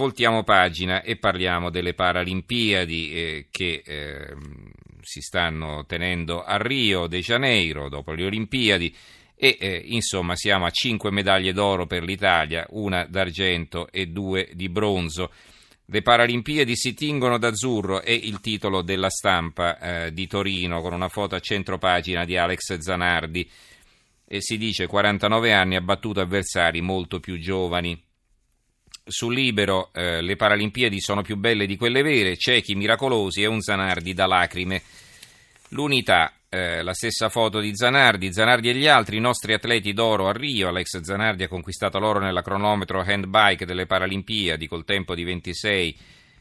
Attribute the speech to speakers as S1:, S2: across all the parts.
S1: voltiamo pagina e parliamo delle Paralimpiadi eh, che eh, si stanno tenendo a Rio de Janeiro dopo le Olimpiadi e eh, insomma siamo a cinque medaglie d'oro per l'Italia, una d'argento e due di bronzo. Le Paralimpiadi si tingono d'azzurro è il titolo della stampa eh, di Torino con una foto a centropagina di Alex Zanardi e si dice 49 anni ha battuto avversari molto più giovani. Sul libero eh, le Paralimpiadi sono più belle di quelle vere, ciechi miracolosi e un Zanardi da lacrime. L'unità, eh, la stessa foto di Zanardi, Zanardi e gli altri, i nostri atleti d'oro a Rio, Alex Zanardi ha conquistato l'oro nella cronometro handbike delle Paralimpiadi col tempo di 26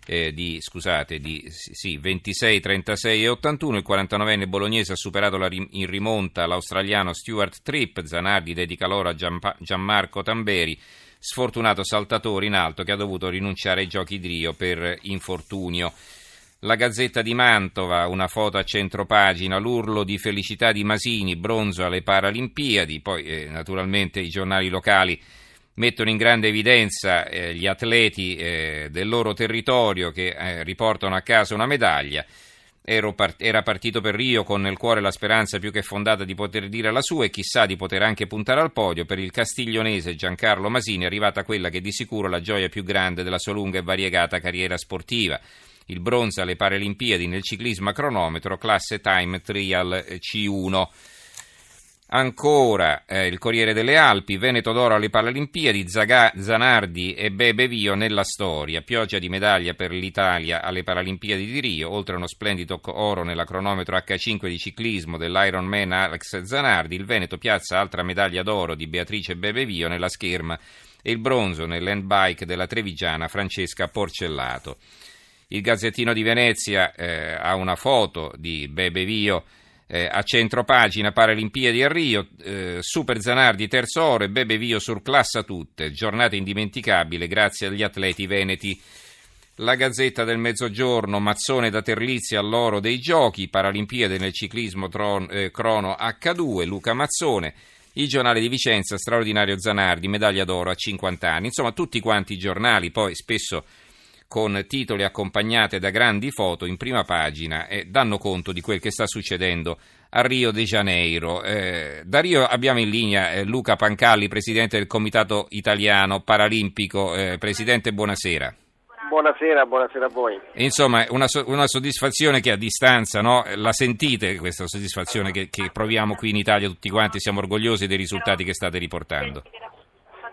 S1: eh, di, scusate, di sì, 26, 36 e 81. Il 49enne bolognese ha superato la, in rimonta l'australiano Stuart Tripp. Zanardi dedica l'oro a Gianpa, Gianmarco Tamberi, sfortunato saltatore in alto che ha dovuto rinunciare ai giochi di Rio per infortunio. La Gazzetta di Mantova, una foto a centropagina, l'urlo di felicità di Masini, bronzo alle Paralimpiadi, poi eh, naturalmente i giornali locali mettono in grande evidenza eh, gli atleti eh, del loro territorio che eh, riportano a casa una medaglia. Era partito per Rio con nel cuore la speranza più che fondata di poter dire la sua e chissà di poter anche puntare al podio. Per il castiglionese Giancarlo Masini è arrivata quella che di sicuro la gioia più grande della sua lunga e variegata carriera sportiva. Il bronzo alle Paralimpiadi nel ciclismo a cronometro, classe time trial C1. Ancora eh, il Corriere delle Alpi, Veneto d'oro alle Paralimpiadi, Zaga, Zanardi e Bebe Vio nella storia, pioggia di medaglia per l'Italia alle Paralimpiadi di Rio, oltre a uno splendido oro nella cronometro H5 di ciclismo dell'Ironman Alex Zanardi, il Veneto piazza altra medaglia d'oro di Beatrice Bebe Vio nella scherma e il bronzo nell'handbike della trevigiana Francesca Porcellato. Il Gazzettino di Venezia eh, ha una foto di Bebe Vio eh, a centro pagina Paralimpiadi a Rio, eh, Super Zanardi terzo oro e Bebe Vio surclassa tutte, giornata indimenticabile grazie agli atleti veneti. La Gazzetta del Mezzogiorno, Mazzone da Terlizzi all'oro dei giochi, Paralimpiadi nel ciclismo tron, eh, crono H2, Luca Mazzone, il giornale di Vicenza, straordinario Zanardi, medaglia d'oro a 50 anni, insomma tutti quanti i giornali, poi spesso con titoli accompagnate da grandi foto in prima pagina e danno conto di quel che sta succedendo a Rio de Janeiro. Eh, da Rio abbiamo in linea eh, Luca Pancalli, presidente del Comitato Italiano Paralimpico. Eh, presidente, buonasera.
S2: Buonasera, buonasera a voi.
S1: Insomma, una, una soddisfazione che a distanza, no? la sentite questa soddisfazione che, che proviamo qui in Italia tutti quanti, siamo orgogliosi dei risultati che state riportando.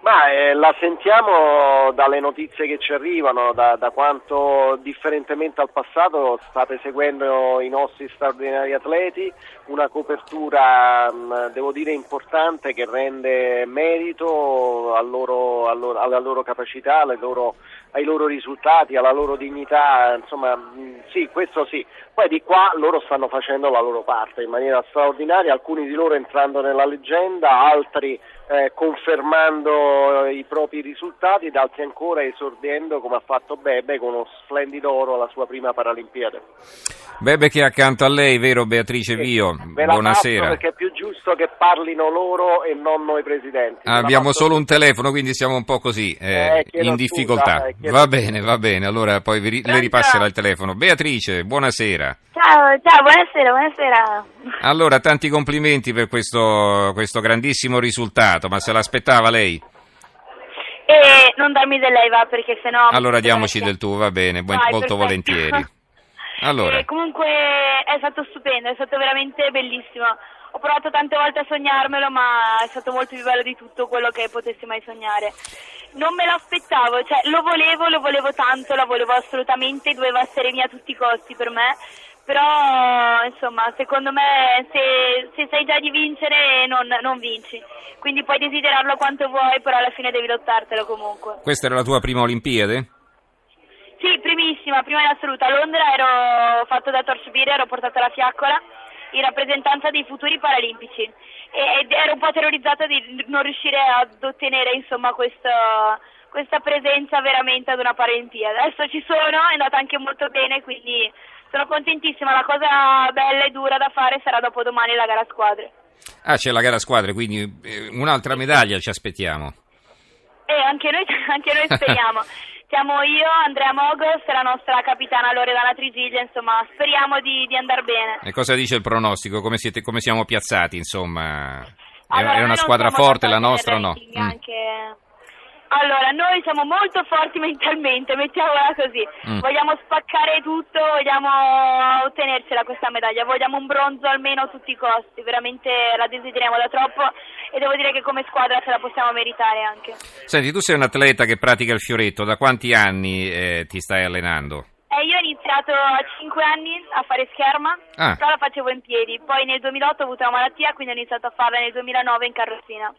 S2: Ma eh, la sentiamo dalle notizie che ci arrivano, da, da, quanto differentemente al passato state seguendo i nostri straordinari atleti, una copertura mh, mm, devo dire importante che rende merito al loro, al loro, alla loro capacità, loro, ai loro risultati, alla loro dignità, insomma mm, sì, questo sì. Poi di qua loro stanno facendo la loro parte in maniera straordinaria, alcuni di loro entrando nella leggenda, altri eh, confermando i propri risultati ed altri ancora esordendo come ha fatto Bebe con uno splendido oro alla sua prima Paralimpiade.
S1: Bebe che è accanto a lei, vero Beatrice Vio? Buonasera.
S2: Perché è più giusto che parlino loro e non noi presidenti.
S1: Ah, abbiamo solo un telefono, quindi siamo un po' così eh, eh, in difficoltà. Scusa, eh, va bene, va bene, allora poi vi, le ripasserà il telefono. Beatrice, buonasera.
S3: Ciao, ciao, buonasera, buonasera.
S1: Allora, tanti complimenti per questo, questo grandissimo risultato, ma se l'aspettava lei?
S3: E non darmi del lei, va, perché sennò...
S1: Allora diamoci del tuo, va bene, Vai, molto perfetto. volentieri. Allora.
S3: E comunque è stato stupendo, è stato veramente bellissimo. Ho provato tante volte a sognarmelo, ma è stato molto più bello di tutto quello che potessi mai sognare. Non me l'aspettavo, cioè lo volevo, lo volevo tanto, lo volevo assolutamente, doveva essere mia a tutti i costi per me però insomma secondo me se, se sai già di vincere non, non, vinci quindi puoi desiderarlo quanto vuoi però alla fine devi lottartelo comunque
S1: questa era la tua prima Olimpiade?
S3: sì primissima prima in assoluto a Londra ero fatto da torcibire ero portata la fiaccola in rappresentanza dei futuri paralimpici ed ero un po' terrorizzata di non riuscire ad ottenere insomma questo questa presenza veramente ad una Paralimpiade. Adesso ci sono, è andata anche molto bene, quindi sono contentissima, la cosa bella e dura da fare sarà dopo domani la gara squadre.
S1: Ah, c'è la gara squadre, quindi eh, un'altra medaglia ci aspettiamo.
S3: Eh, anche noi, anche noi speriamo. Siamo io, Andrea Mogos e la nostra capitana Loredana Trisiglia, insomma, speriamo di, di andare bene.
S1: E cosa dice il pronostico? Come, siete, come siamo piazzati, insomma? È,
S3: Allora,
S1: è una squadra forte la nostra o no?
S3: ranking,
S1: Mm.
S3: Allora, noi siamo molto forti mentalmente, mettiamola così.
S1: Mm.
S3: Vogliamo spaccare tutto, vogliamo ottenercela questa medaglia, vogliamo un bronzo almeno a tutti i costi, veramente la desideriamo da troppo e devo dire che come squadra ce la possiamo meritare anche.
S1: Senti, tu sei un atleta che pratica il fioretto, da quanti anni eh, ti stai allenando?
S3: Eh, io ho iniziato a 5 anni a fare scherma,
S1: Ah.
S3: però la facevo in piedi, poi nel 2008 ho avuto una malattia, quindi ho iniziato a farla nel 2009 in carrozzina.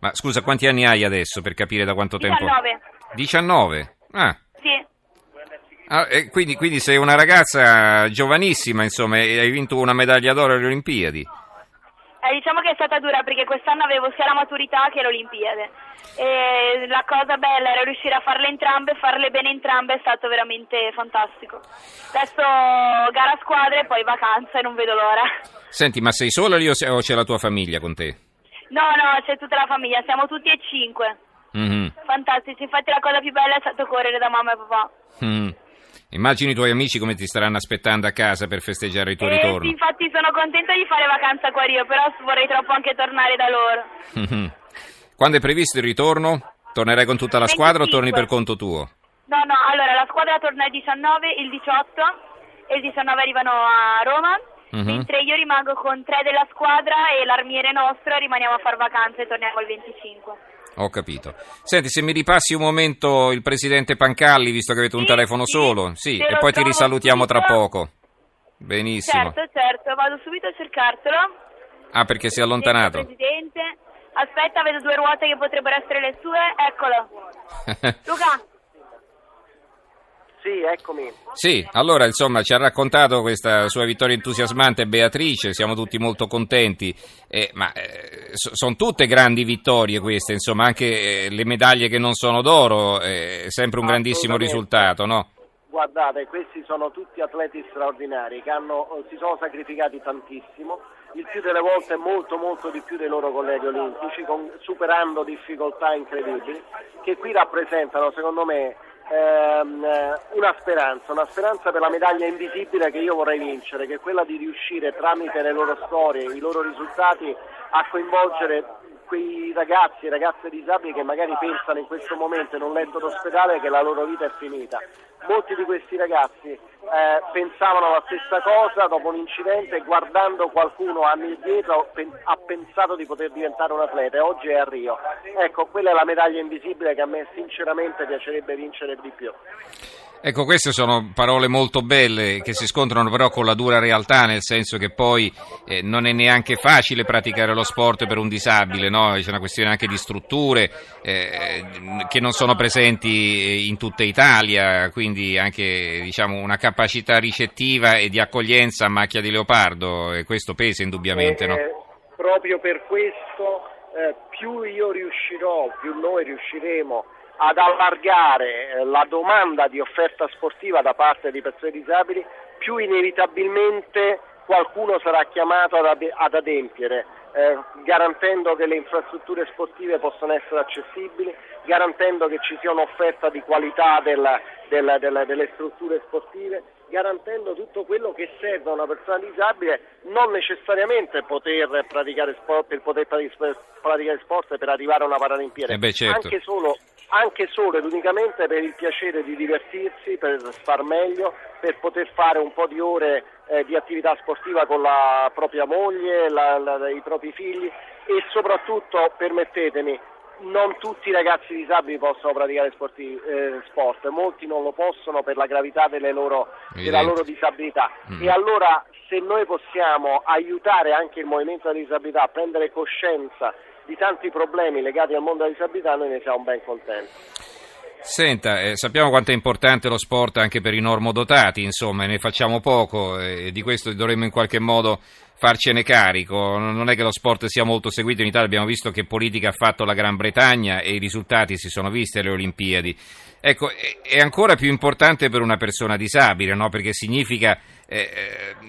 S1: Ma scusa, quanti anni hai adesso per capire da quanto tempo?
S3: 19.
S1: 19? Ah,
S3: Sì.
S1: ah, e quindi, quindi sei una ragazza giovanissima, insomma, e hai vinto una medaglia d'oro alle Olimpiadi.
S3: Eh, diciamo che è stata dura perché quest'anno avevo sia la maturità che le Olimpiadi. E la cosa bella era riuscire a farle entrambe, farle bene entrambe è stato veramente fantastico. Adesso gara a squadre e poi vacanza e non vedo l'ora.
S1: Senti, ma sei sola lì o c'è la tua famiglia con te?
S3: No, no, c'è tutta la famiglia, siamo tutti e cinque.
S1: Mhm,
S3: Fantastici, infatti la cosa più bella è stato correre da mamma e papà.
S1: mhm. Immagino i tuoi amici come ti staranno aspettando a casa per festeggiare il tuo
S3: Eh, sì,
S1: ritorno.
S3: infatti sono contenta di fare vacanza qua io, però vorrei troppo anche tornare da loro.
S1: Mhm. Quando è previsto il ritorno? Tornerai con tutta la squadra o
S3: 25.
S1: torni per conto tuo?
S3: No, no, allora la squadra torna il 19, il 18 e il 19 arrivano a Roma,
S1: Mhm.
S3: mentre io rimango con tre della squadra e l'armiere nostro rimaniamo a far vacanze e torniamo il 25.
S1: Ho capito. Senti, se mi ripassi un momento il presidente Pancalli, visto che avete un
S3: Sì,
S1: telefono
S3: sì,
S1: solo, sì, e poi ti risalutiamo tra
S3: subito.
S1: poco. Benissimo.
S3: Certo, certo, vado subito a cercartelo.
S1: Ah, perché si è allontanato.
S3: Presidente, aspetta, vedo due ruote che potrebbero essere le sue, eccolo. Luca,
S2: Sì, eccomi.
S1: Sì, allora insomma ci ha raccontato questa sua vittoria entusiasmante Beatrice, siamo tutti molto contenti, eh, ma sono tutte grandi vittorie queste, insomma anche eh, le medaglie che non sono d'oro, eh, è sempre un grandissimo risultato, no?
S2: Guardate, questi sono tutti atleti straordinari che hanno- si sono sacrificati tantissimo, il più delle volte molto molto di più dei loro colleghi olimpici, con- superando difficoltà incredibili, che qui rappresentano secondo me ehm, eh, una speranza, una speranza per la medaglia invisibile che io vorrei vincere, che è quella di riuscire tramite le loro storie, i loro risultati a coinvolgere quei ragazzi e ragazze disabili che magari pensano in questo momento in un letto d'ospedale che la loro vita è finita. Molti di questi ragazzi eh, pensavano la stessa cosa dopo un incidente guardando qualcuno anni indietro pen- ha pensato di poter diventare un atleta e oggi è a Rio. Ecco, quella è la medaglia invisibile che a me sinceramente piacerebbe vincere di più.
S1: Ecco, queste sono parole molto belle che si scontrano però con la dura realtà, nel senso che poi eh, non è neanche facile praticare lo sport per un disabile, no? c'è una questione anche di strutture eh, che non sono presenti in tutta Italia, quindi anche diciamo, una capacità ricettiva e di accoglienza a macchia di leopardo, e questo pesa indubbiamente. No?
S2: Eh, proprio per questo eh, più io riuscirò, più noi riusciremo ad allargare eh, la domanda di offerta sportiva da parte di persone disabili, più inevitabilmente qualcuno sarà chiamato ad, ade- ad adempiere, eh, garantendo che le infrastrutture sportive possano essere accessibili, garantendo che ci sia un'offerta di qualità della- della- della- delle strutture sportive, garantendo tutto quello che serve a una persona disabile, non necessariamente poter praticare sport, per poter praticare sport per arrivare a una Paralimpiade,
S1: Eh beh, certo.
S2: anche solo anche solo ed unicamente per il piacere di divertirsi, per star meglio, per poter fare un po' di ore eh, di attività sportiva con la propria moglie, la- la- i propri figli e soprattutto, permettetemi, non tutti i ragazzi disabili possono praticare sporti- eh, sport, molti non lo possono per la gravità loro, della loro disabilità.
S1: Mm.
S2: E allora se noi possiamo aiutare anche il movimento della disabilità a prendere coscienza di tanti problemi legati al mondo della disabilità, noi ne siamo ben contenti.
S1: Senta, eh, sappiamo quanto è importante lo sport anche per i normodotati, insomma, ne facciamo poco e di questo dovremmo in qualche modo farcene carico. Non è che lo sport sia molto seguito in Italia, abbiamo visto che politica ha fatto la Gran Bretagna e i risultati si sono visti alle Olimpiadi. Ecco, è- ancora più importante per una persona disabile, no? Perché significa eh,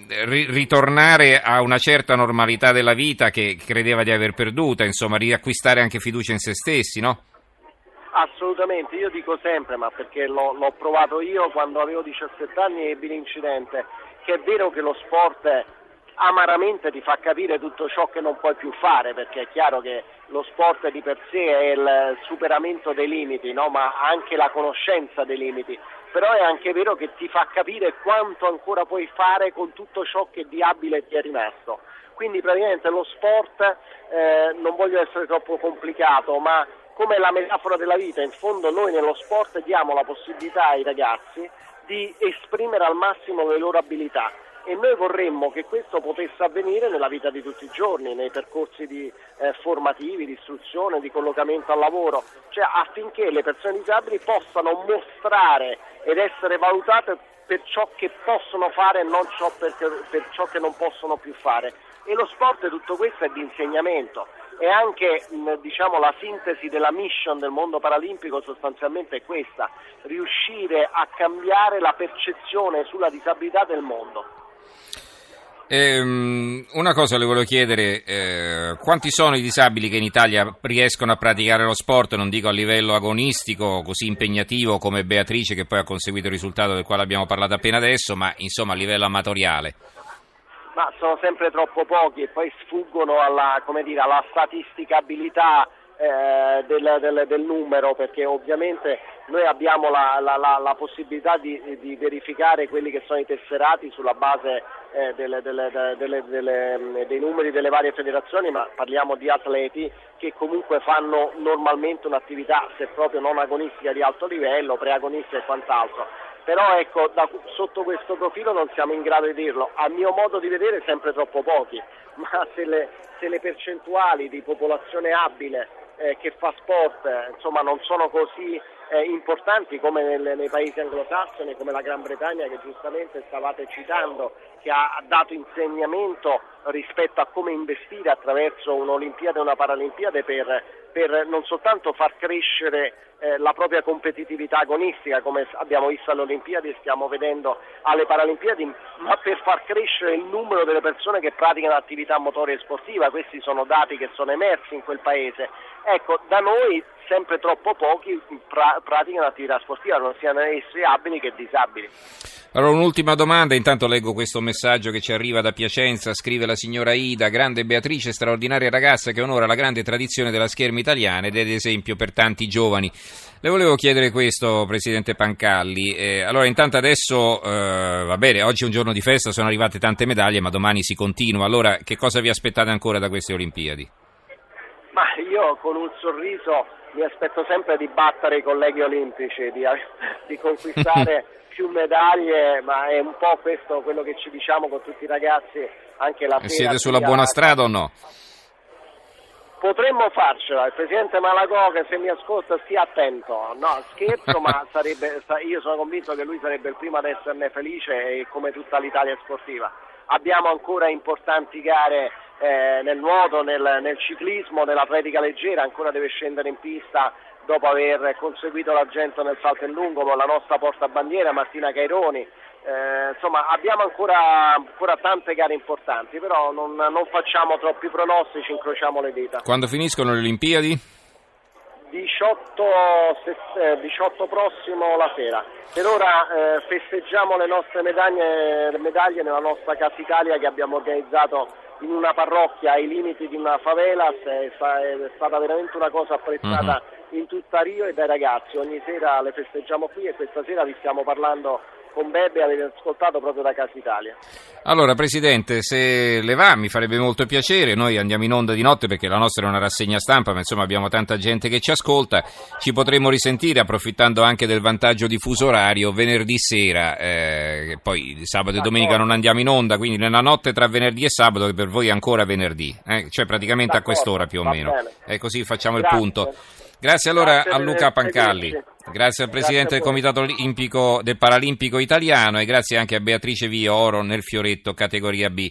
S1: eh, ri- ritornare a una certa normalità della vita che credeva di aver perduta, insomma, riacquistare anche fiducia in se stessi, no?
S2: assolutamente, io dico sempre, ma perché l'ho, l'ho provato io quando avevo 17 anni e ebbi l'incidente, che è vero che lo sport amaramente ti fa capire tutto ciò che non puoi più fare, perché è chiaro che lo sport di per sé è il superamento dei limiti, no? ma anche la conoscenza dei limiti. Però è anche vero che ti fa capire quanto ancora puoi fare con tutto ciò che di abile ti è rimasto. Quindi praticamente lo sport, eh, non voglio essere troppo complicato, ma come la metafora della vita, in fondo noi nello sport diamo la possibilità ai ragazzi di esprimere al massimo le loro abilità e noi vorremmo che questo potesse avvenire nella vita di tutti i giorni, nei percorsi di, eh, formativi, di istruzione, di collocamento al lavoro, cioè affinché le persone disabili possano mostrare ed essere valutate per ciò che possono fare e non ciò per, per ciò che non possono più fare. E lo sport tutto questo è di insegnamento e anche diciamo, la sintesi della mission del mondo paralimpico sostanzialmente è questa, riuscire a cambiare la percezione sulla disabilità del mondo.
S1: Ehm, una cosa le volevo chiedere, eh, quanti sono i disabili che in Italia riescono a praticare lo sport, non dico a livello agonistico, così impegnativo come Beatrice che poi ha conseguito il risultato del quale abbiamo parlato appena adesso, ma insomma a livello amatoriale?
S2: Ma sono sempre troppo pochi e poi sfuggono alla, dire, alla statisticabilità eh, del, del, del, numero perché ovviamente noi abbiamo la, la, la, la possibilità di, di, verificare quelli che sono i tesserati sulla base eh, delle, delle, delle, mm, dei numeri delle varie federazioni, ma parliamo di atleti che comunque fanno normalmente un'attività se proprio non agonistica di alto livello, preagonistica e quant'altro. Però ecco, da, sotto questo profilo non siamo in grado di dirlo. A mio modo di vedere sempre troppo pochi, ma se le, se le percentuali di popolazione abile eh, che fa sport insomma, non sono così eh, importanti come nel, nei paesi anglosassoni, come la Gran Bretagna che giustamente stavate citando, che ha dato insegnamento rispetto a come investire attraverso un'Olimpiade e una Paralimpiade per, per non soltanto far crescere eh, la propria competitività agonistica come abbiamo visto alle Olimpiadi e stiamo vedendo alle Paralimpiadi, ma per far crescere il numero delle persone che praticano attività motoria e sportiva, questi sono dati che sono emersi in quel paese. Ecco, da noi sempre troppo pochi pra- praticano attività sportiva, non siano essi abili che disabili.
S1: Allora un'ultima domanda, intanto leggo questo messaggio che ci arriva da Piacenza, scrive la signora Ida, grande Beatrice, straordinaria ragazza che onora la grande tradizione della scherma italiana ed è esempio per tanti giovani. Le volevo chiedere questo, Presidente Pancalli. Eh, allora, intanto adesso, eh, va bene, oggi è un giorno di festa, sono arrivate tante medaglie, ma domani si continua. Allora, che cosa vi aspettate ancora da queste Olimpiadi?
S2: Ma io con un sorriso mi aspetto sempre di battere i colleghi olimpici, di, di conquistare più medaglie, ma è un po' questo quello che ci diciamo con tutti i ragazzi anche la
S1: sera. Siete sulla buona strada o no?
S2: Potremmo farcela, il Presidente Malagoga se mi ascolta stia attento, no scherzo ma sarebbe, io sono convinto che lui sarebbe il primo ad esserne felice come tutta l'Italia sportiva. Abbiamo ancora importanti gare eh, nel nuoto, nel, nel ciclismo, nell'atletica leggera, ancora deve scendere in pista dopo aver conseguito l'argento nel salto in lungo con la nostra portabandiera Martina Caironi. Eh, insomma abbiamo ancora, ancora, tante gare importanti, però non, non, facciamo troppi pronostici, incrociamo le dita.
S1: Quando finiscono le Olimpiadi?
S2: 18, 18 prossimo la sera. Per ora eh, festeggiamo le nostre medaglie, medaglie nella nostra Casa Italia che abbiamo organizzato in una parrocchia ai limiti di una favela, è, stata veramente una cosa apprezzata uh-huh. in tutta Rio e dai ragazzi, ogni sera le festeggiamo qui e questa sera vi stiamo parlando Bebe avete ascoltato proprio da Casa Italia.
S1: Allora Presidente, se le va mi farebbe molto piacere, noi andiamo in onda di notte perché la nostra è una rassegna stampa, ma insomma abbiamo tanta gente che ci ascolta, ci potremmo risentire approfittando anche del vantaggio di fuso orario venerdì sera, eh, poi sabato e domenica non andiamo in onda, quindi nella notte tra venerdì e sabato che per voi è ancora venerdì, eh, cioè praticamente D'accordo, a quest'ora più o meno, e così facciamo Grazie. il punto. Grazie allora grazie a Luca Pancalli, grazie al Presidente del Comitato Olimpico del Paralimpico Italiano e grazie anche a Beatrice Vio Oro nel fioretto categoria B.